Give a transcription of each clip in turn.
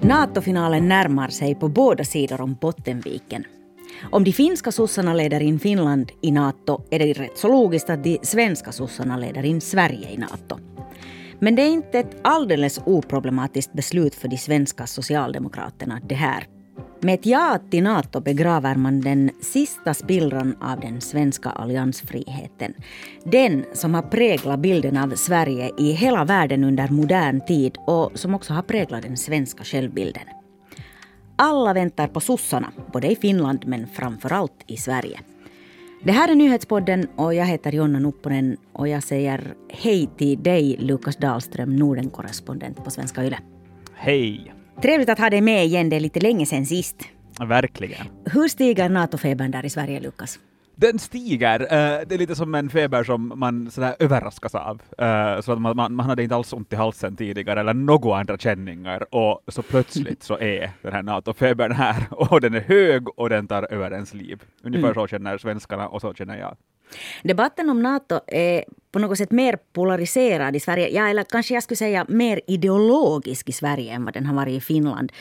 NATO-finalen närmar sig på båda sidor om Bottenviken. Om de finska sossarna leder in Finland i NATO är det rätt så logiskt att de svenska sossarna leder in Sverige i NATO. Men det är inte ett alldeles oproblematiskt beslut för de svenska socialdemokraterna det här. Med ett ja till Nato begraver man den sista spillran av den svenska alliansfriheten. Den som har präglat bilden av Sverige i hela världen under modern tid och som också har präglat den svenska självbilden. Alla väntar på sossarna, både i Finland men framför allt i Sverige. Det här är Nyhetspodden och jag heter Jonna Nupponen och jag säger hej till dig Lukas Dahlström, Nordenkorrespondent på Svenska Yle. Hej! Trevligt att ha dig med igen, det är lite länge sedan sist. Verkligen. Hur stiger NATO-febern där i Sverige, Lukas? Den stiger. Uh, det är lite som en feber som man sådär överraskas av. Uh, så att man, man, man, hade inte alls ont i halsen tidigare eller några andra känningar och så plötsligt så är den här NATO-febern här och den är hög och den tar över ens liv. Ungefär mm. så känner svenskarna och så känner jag. Debatten om Nato är på något sätt mer polariserad i Sverige. Ja, eller kanske jag skulle säga mer ideologisk i Sverige än vad den har varit i Finland.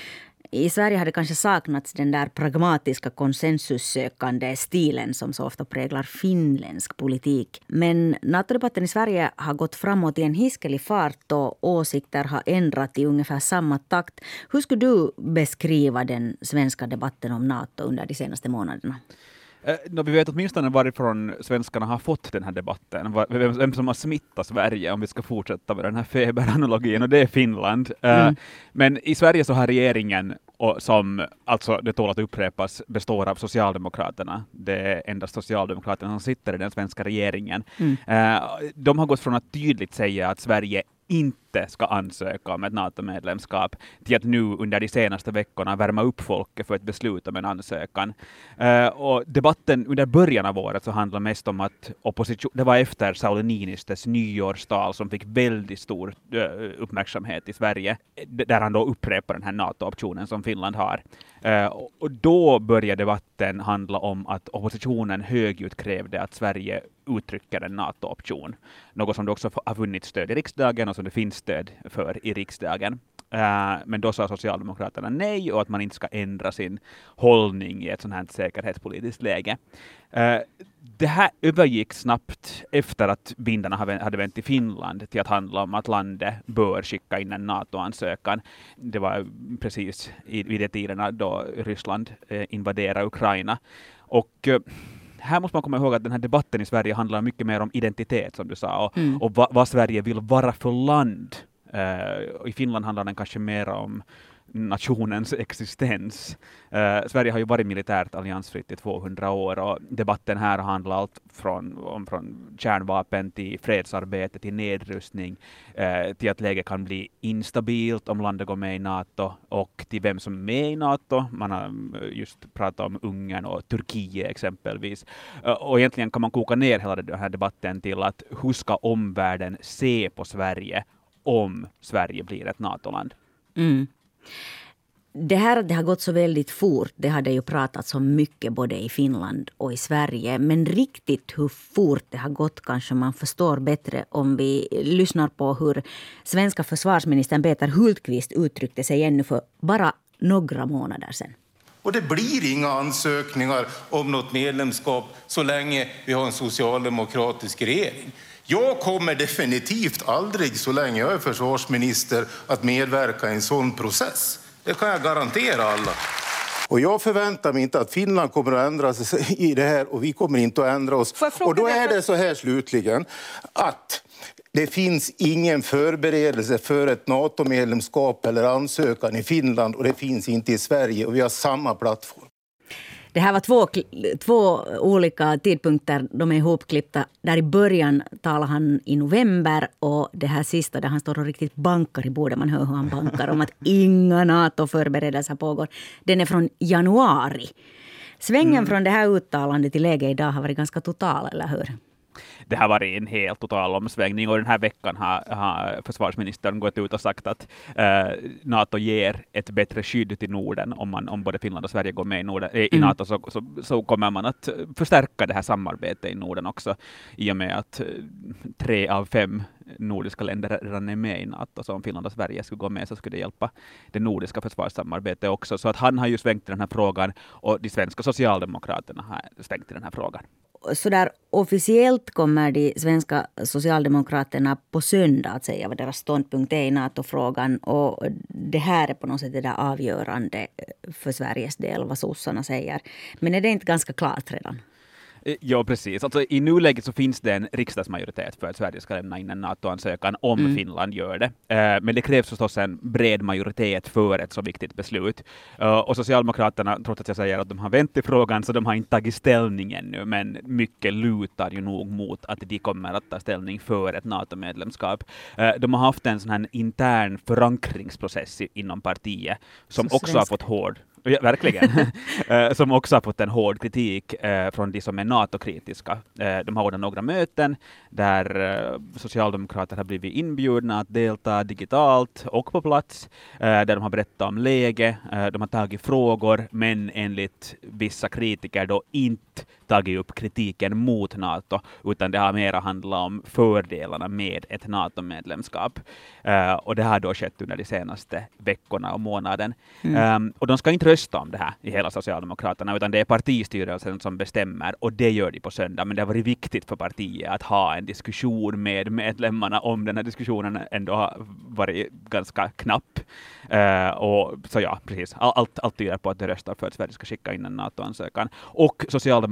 I Sverige har det kanske saknats den där pragmatiska konsensussökande stilen som så ofta präglar finländsk politik. Men NATO-debatten i Sverige har gått framåt i en hiskelig fart och åsikter har ändrat i ungefär samma takt. Hur skulle du beskriva den svenska debatten om Nato under de senaste månaderna? Eh, vi vet åtminstone varifrån svenskarna har fått den här debatten, vem som har smittat Sverige, om vi ska fortsätta med den här feberanalogin, och det är Finland. Eh, mm. Men i Sverige så har regeringen, som alltså det tål att upprepas, består av Socialdemokraterna. Det är endast Socialdemokraterna som sitter i den svenska regeringen. Mm. Eh, de har gått från att tydligt säga att Sverige inte ska ansöka om ett NATO-medlemskap till att nu under de senaste veckorna värma upp folket för ett beslut om en ansökan. Uh, och debatten under början av året så handlade mest om att opposition, det var efter Sauli Niinistös nyårstal som fick väldigt stor uh, uppmärksamhet i Sverige, där han då upprepar den här NATO-optionen som Finland har. Uh, och då började debatten handla om att oppositionen högljutt krävde att Sverige uttrycker en NATO-option, något som det också har funnits stöd i riksdagen och som det finns stöd för i riksdagen. Uh, men då sa Socialdemokraterna nej och att man inte ska ändra sin hållning i ett sådant här säkerhetspolitiskt läge. Uh, det här övergick snabbt efter att vindarna hade vänt i Finland till att handla om att landet bör skicka in en NATO-ansökan. Det var precis vid de tiderna då Ryssland eh, invaderade Ukraina. Och här måste man komma ihåg att den här debatten i Sverige handlar mycket mer om identitet, som du sa, och, mm. och vad, vad Sverige vill vara för land. Uh, I Finland handlar den kanske mer om nationens existens. Uh, Sverige har ju varit militärt alliansfritt i 200 år och debatten här handlar allt från, om, från kärnvapen till fredsarbete, till nedrustning, uh, till att läget kan bli instabilt om landet går med i NATO och till vem som är med i NATO. Man har eh, just pratat om Ungern och Turkiet exempelvis. Uh, och egentligen kan man koka ner hela den här debatten till att hur ska omvärlden se på Sverige om Sverige blir ett NATO-land? Mm. Det här att det har gått så väldigt fort, det har det ju pratats om mycket både i Finland och i Sverige. Men riktigt hur fort det har gått kanske man förstår bättre om vi lyssnar på hur svenska försvarsministern Peter Hultqvist uttryckte sig ännu för bara några månader sedan. Och det blir inga ansökningar om något medlemskap så länge vi har en socialdemokratisk regering. Jag kommer definitivt aldrig, så länge jag är försvarsminister, att medverka i en sån process. Det kan jag garantera alla. Och jag förväntar mig inte att Finland kommer att ändra sig i det här och vi kommer inte att ändra oss. Och då är det så här slutligen att det finns ingen förberedelse för ett NATO-medlemskap eller ansökan i Finland och det finns inte i Sverige och vi har samma plattform. Det här var två, två olika tidpunkter, de är ihopklippta. Där i början talar han i november och det här sista där han står och riktigt bankar i bordet, man hör hur han bankar om att inga NATO-förberedelser pågår. Den är från januari. Svängen mm. från det här uttalandet till läge idag har varit ganska total, eller hur? Det har varit en helt total omsvängning och den här veckan har, har försvarsministern gått ut och sagt att uh, NATO ger ett bättre skydd till Norden om, man, om både Finland och Sverige går med i, Norden, i mm. NATO så, så, så, kommer man att förstärka det här samarbetet i Norden också i och med att uh, tre av fem nordiska länder redan är med i NATO, så om Finland och Sverige skulle gå med så skulle det hjälpa det nordiska försvarssamarbetet också. Så att han har ju svängt i den här frågan och de svenska socialdemokraterna har svängt i den här frågan sådär officiellt kommer de svenska socialdemokraterna på söndag att säga vad deras ståndpunkt är i NATO-frågan. Och det här är på något sätt det där avgörande eh, för Sveriges del, vad sossarna säger. Men är det inte ganska klart redan? Eh, ja, precis. Alltså, I nuläget så finns det en riksdagsmajoritet för att Sverige ska lämna in en NATO-ansökan om mm. Finland gör det. Uh, men det krävs förstås en bred majoritet för ett så viktigt beslut. Uh, och Socialdemokraterna, trots att jag säger att de har vänt i frågan, så de har inte tagit ställning ännu, men mycket lutar ju nog mot att de kommer att ta ställning för ett NATO-medlemskap. De har haft en sån här intern förankringsprocess inom partiet som så också har fått hård Ja, verkligen. Eh, som också har fått en hård kritik eh, från de som är NATO-kritiska. Eh, de har ordnat några möten där eh, socialdemokrater har blivit inbjudna att delta digitalt och på plats, eh, där de har berättat om läge, eh, de har tagit frågor, men enligt vissa kritiker då inte tagit upp kritiken mot NATO, utan det har mera handlat om fördelarna med ett NATO-medlemskap. Uh, och det har då skett under de senaste veckorna och månaden. Mm. Um, och de ska inte rösta om det här i hela Socialdemokraterna, utan det är partistyrelsen som bestämmer, och det gör de på söndag. Men det har varit viktigt för partiet att ha en diskussion med medlemmarna om den här diskussionen ändå har varit ganska knapp. Uh, och så ja, precis. Allt, allt tyder på att de röstar för att Sverige ska skicka in en NATO-ansökan. Och Socialdemokraterna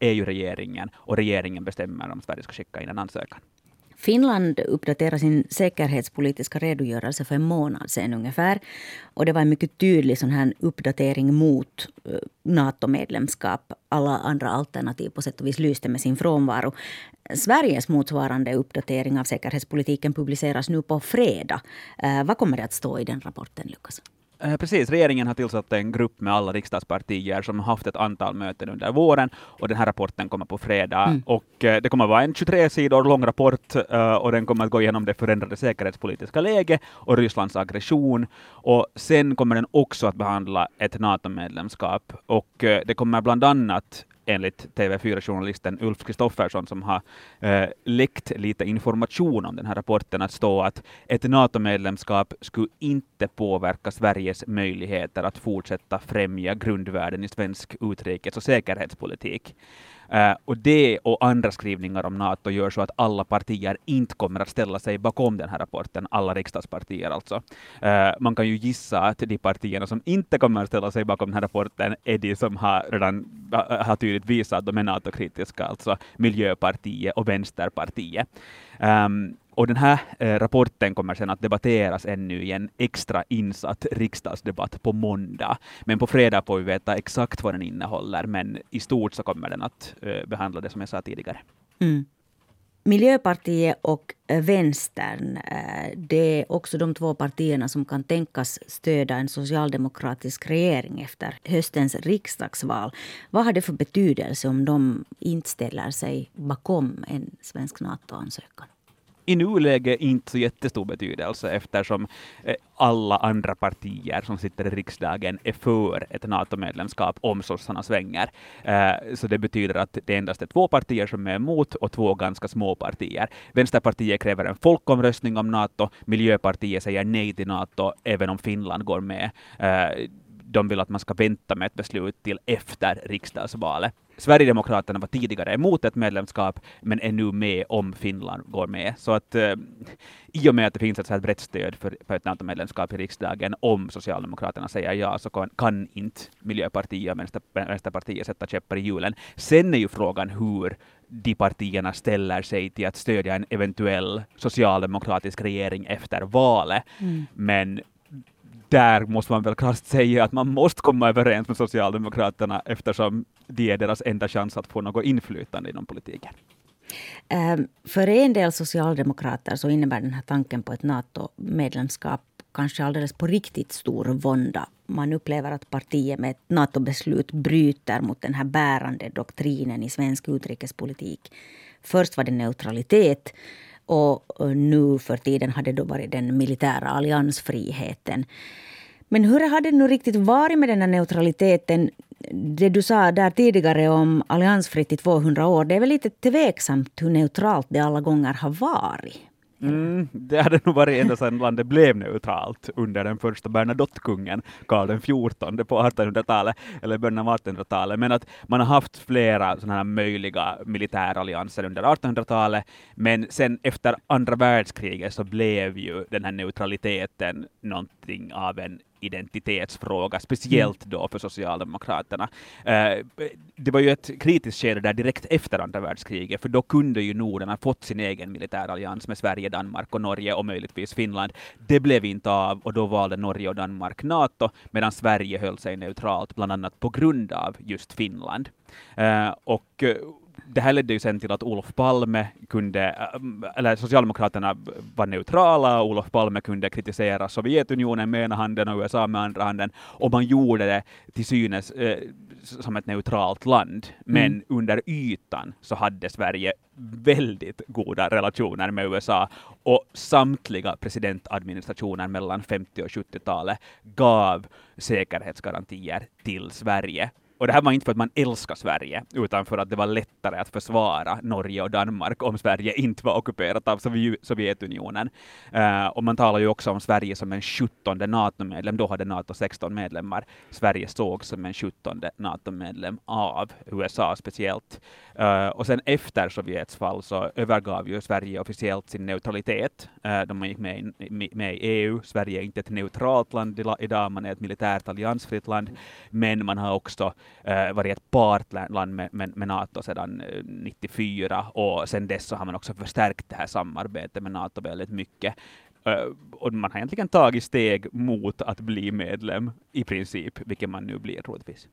är ju regeringen, och regeringen bestämmer om Sverige ska skicka in en ansökan. Finland uppdaterade sin säkerhetspolitiska redogörelse för en månad sedan ungefär. Och det var en mycket tydlig sån här uppdatering mot eh, NATO-medlemskap. Alla andra alternativ på sätt och vis lyste med sin frånvaro. Sveriges motsvarande uppdatering av säkerhetspolitiken publiceras nu på fredag. Eh, vad kommer det att stå i den rapporten, Lukas? Eh, precis, regeringen har tillsatt en grupp med alla riksdagspartier som har haft ett antal möten under våren och den här rapporten kommer på fredag. Mm. Och eh, det kommer vara en 23 sidor lång rapport eh, och den kommer att gå igenom det förändrade säkerhetspolitiska läget och Rysslands aggression. Och sen kommer den också att behandla ett NATO-medlemskap och det kommer bland annat enligt TV4-journalisten Ulf Kristoffersson som har eh, läckt lite information om den här rapporten att stå att ett NATO-medlemskap skulle inte påverka Sveriges möjligheter att fortsätta främja grundvärden i svensk utrikes och säkerhetspolitik. Uh, och det och andra skrivningar om NATO gör så att alla partier inte kommer att ställa sig bakom den här rapporten, alla riksdagspartier alltså. Uh, man kan ju gissa att de partierna som inte kommer att ställa sig bakom den här rapporten är de som har redan har tydligt visat att de är NATO-kritiska, alltså Miljöpartiet och Vänsterpartiet. Um, och den här eh, rapporten kommer sedan att debatteras ännu i en extra insatt riksdagsdebatt på måndag. Men på fredag får vi veta exakt vad den innehåller, men i stort så kommer den att eh, behandla det som jag sa tidigare. Mm. Miljöpartiet och eh, Vänstern, eh, det är också de två partierna som kan tänkas stödja en socialdemokratisk regering efter höstens riksdagsval. Vad har det för betydelse om de inte ställer sig bakom en svensk NATO-ansökan? I nuläget inte så jättestor betydelse eftersom eh, alla andra partier som sitter i riksdagen är för ett NATO-medlemskap om sossarna svänger. Eh, så det betyder att det endast är två partier som är emot och två ganska små partier. Vänsterpartiet kräver en folkomröstning om NATO, Miljöpartiet säger nej till NATO även om Finland går med. Eh, de vill att man ska vänta med ett beslut till efter riksdagsvalet. Sverigedemokraterna var tidigare emot ett medlemskap, men är nu med om Finland går med. Så att eh, i och med att det finns ett så här brett stöd för, för ett NATO-medlemskap i riksdagen, om Socialdemokraterna säger ja, så kan, kan inte Miljöpartiet och Vänster, Vänsterpartiet sätta käppar i hjulen. Sen är ju frågan hur de partierna ställer sig till att stödja en eventuell socialdemokratisk regering efter valet. Mm. Men där måste man väl krasst säga att man måste komma överens med Socialdemokraterna eftersom det är deras enda chans att få något inflytande inom politiken. Ehm, för en del socialdemokrater så innebär den här tanken på ett NATO-medlemskap kanske alldeles på riktigt stor vånda. Man upplever att partiet med ett NATO-beslut bryter mot den här bärande doktrinen i svensk utrikespolitik. Först var det neutralitet och nu för tiden hade det varit den militära alliansfriheten. Men hur har det nu riktigt varit med den här neutraliteten? Det du sa där tidigare om alliansfritt i 200 år, det är väl lite tveksamt hur neutralt det alla gånger har varit? Mm, det hade nog varit ända sedan landet blev neutralt under den första Bernadotte-kungen, Karl XIV, på 1800-talet, eller början av 1800-talet. Men att man har haft flera sådana här möjliga militärallianser under 1800-talet, men sen efter andra världskriget så blev ju den här neutraliteten någonting av en identitetsfråga, speciellt då för Socialdemokraterna. Eh, det var ju ett kritiskt skede där direkt efter andra världskriget, för då kunde ju Norden ha fått sin egen militärallians med Sverige, Danmark och Norge och möjligtvis Finland. Det blev inte av och då valde Norge och Danmark NATO, medan Sverige höll sig neutralt, bland annat på grund av just Finland. Eh, och eh, det här ledde ju sen till att Olof Palme kunde, äh, eller Socialdemokraterna var neutrala, Olof Palme kunde kritisera Sovjetunionen med ena handen och USA med andra handen, och man gjorde det till synes eh, som ett neutralt land. Men mm. under ytan så hade Sverige väldigt goda relationer med USA och samtliga presidentadministrationer mellan 50 och 70-talet gav säkerhetsgarantier till Sverige och det här var inte för att man älskar Sverige, utan för att det var lättare att försvara Norge och Danmark om Sverige inte var ockuperat av Sovjetunionen. Uh, och man talar ju också om Sverige som en 17 NATO-medlem. Då hade NATO 16 medlemmar. Sverige sågs som en 17 NATO-medlem av USA speciellt. Uh, och sen efter Sovjets fall så övergav ju Sverige officiellt sin neutralitet. Eh, uh, de gick med i, med i EU. Sverige är inte ett neutralt land idag, man är ett militärt alliansfritt land. Men man har också Eh, uh, varit ett partland med, med, med, NATO sedan eh, 94 och sedan dess så har man också förstärkt det här samarbetet med NATO väldigt mycket. Uh, och man har egentligen tagit steg mot att bli medlem i princip, vilket man nu blir troligtvis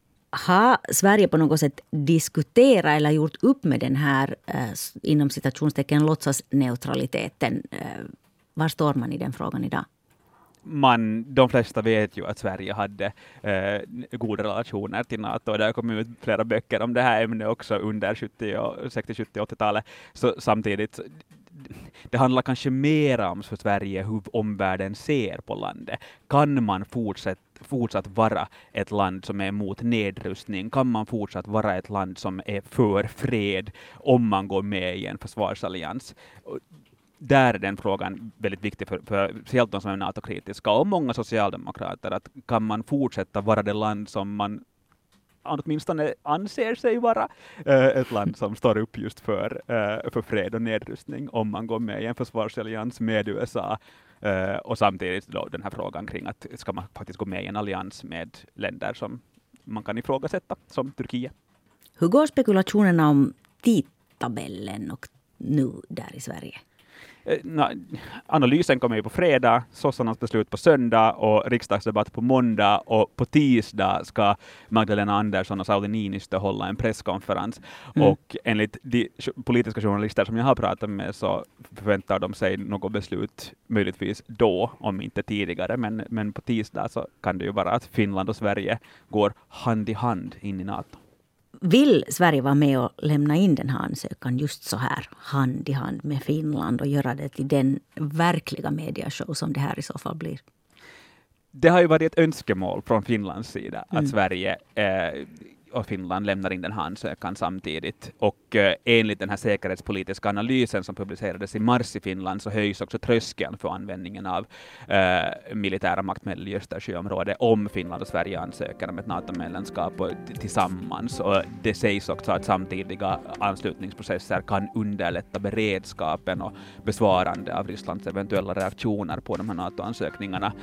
har Sverige på något sätt diskuterat eller gjort upp med den här eh, inom citationstecken låtsasneutraliteten? Eh, var står man i den frågan idag? Man, de flesta vet ju att Sverige hade eh, goda relationer till NATO och det har kommit ut flera böcker om det här ämnet också under 70, 60, 70, och 80-talet. Så samtidigt, det handlar kanske mer om för Sverige hur omvärlden ser på landet. Kan man fortsätta fortsatt vara ett land som är emot nedrustning? Kan man fortsatt vara ett land som är för fred om man går med i en försvarsallians? Där är den frågan väldigt viktig för, för speciellt de som är NATO-kritiska och många socialdemokrater. Att kan man fortsätta vara det land som man åtminstone anser sig vara äh, ett land som står upp just för, äh, för fred och nedrustning om man går med i en försvarsallians med USA eh, och samtidigt då den här frågan kring att ska man faktiskt gå med i en allians med länder som man kan ifrågasätta, som Turkiet. Hur går spekulationerna om tidtabellen och nu där i Sverige? Eh, analysen kommer ju på fredag, sossarnas beslut på söndag och riksdagsdebatt på måndag och på tisdag ska Magdalena Andersson och Sauli Niinistö hålla en presskonferens. Mm. Och enligt de politiska journalister som jag har pratat med så förväntar de sig något beslut möjligtvis då, om inte tidigare, men, men på tisdag så kan det ju vara att Finland och Sverige går hand i hand in i NATO. Vill Sverige vara med och lämna in den här ansökan just så här hand i hand med Finland och göra det till den verkliga mediashow som det här i så fall blir? Det har ju varit ett önskemål från Finlands sida mm. att Sverige eh, och Finland lämnar in den här ansökan samtidigt. Och eh, enligt den här säkerhetspolitiska analysen som publicerades i mars i Finland så höjs också tröskeln för användningen av eh, militära maktmedel i Östersjöområdet om Finland och Sverige ansöker om ett NATO-medlemskap tillsammans. Och det sägs också att samtidiga anslutningsprocesser kan underlätta beredskapen och besvarande av Rysslands eventuella reaktioner på de här NATO-ansökningarna.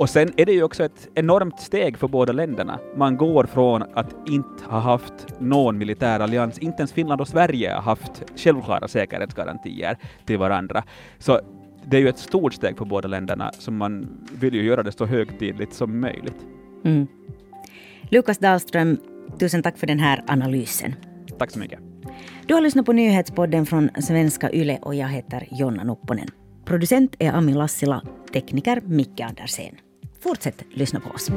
Och sen är det ju också ett enormt steg för båda länderna. Man går från att inte ha haft någon militär allians, inte ens Finland och Sverige har haft självklara säkerhetsgarantier till varandra. Så det är ju ett stort steg för båda länderna, så man vill ju göra det så högtidligt som möjligt. Mm. Lukas Dahlström, tusen tack för den här analysen. Tack så mycket. Du har lyssnat på nyhetspodden från svenska YLE och jag heter Jonna Nupponen. Producent är Ami Lassila, tekniker Micke Andersén. Fortsätt lyssna på oss.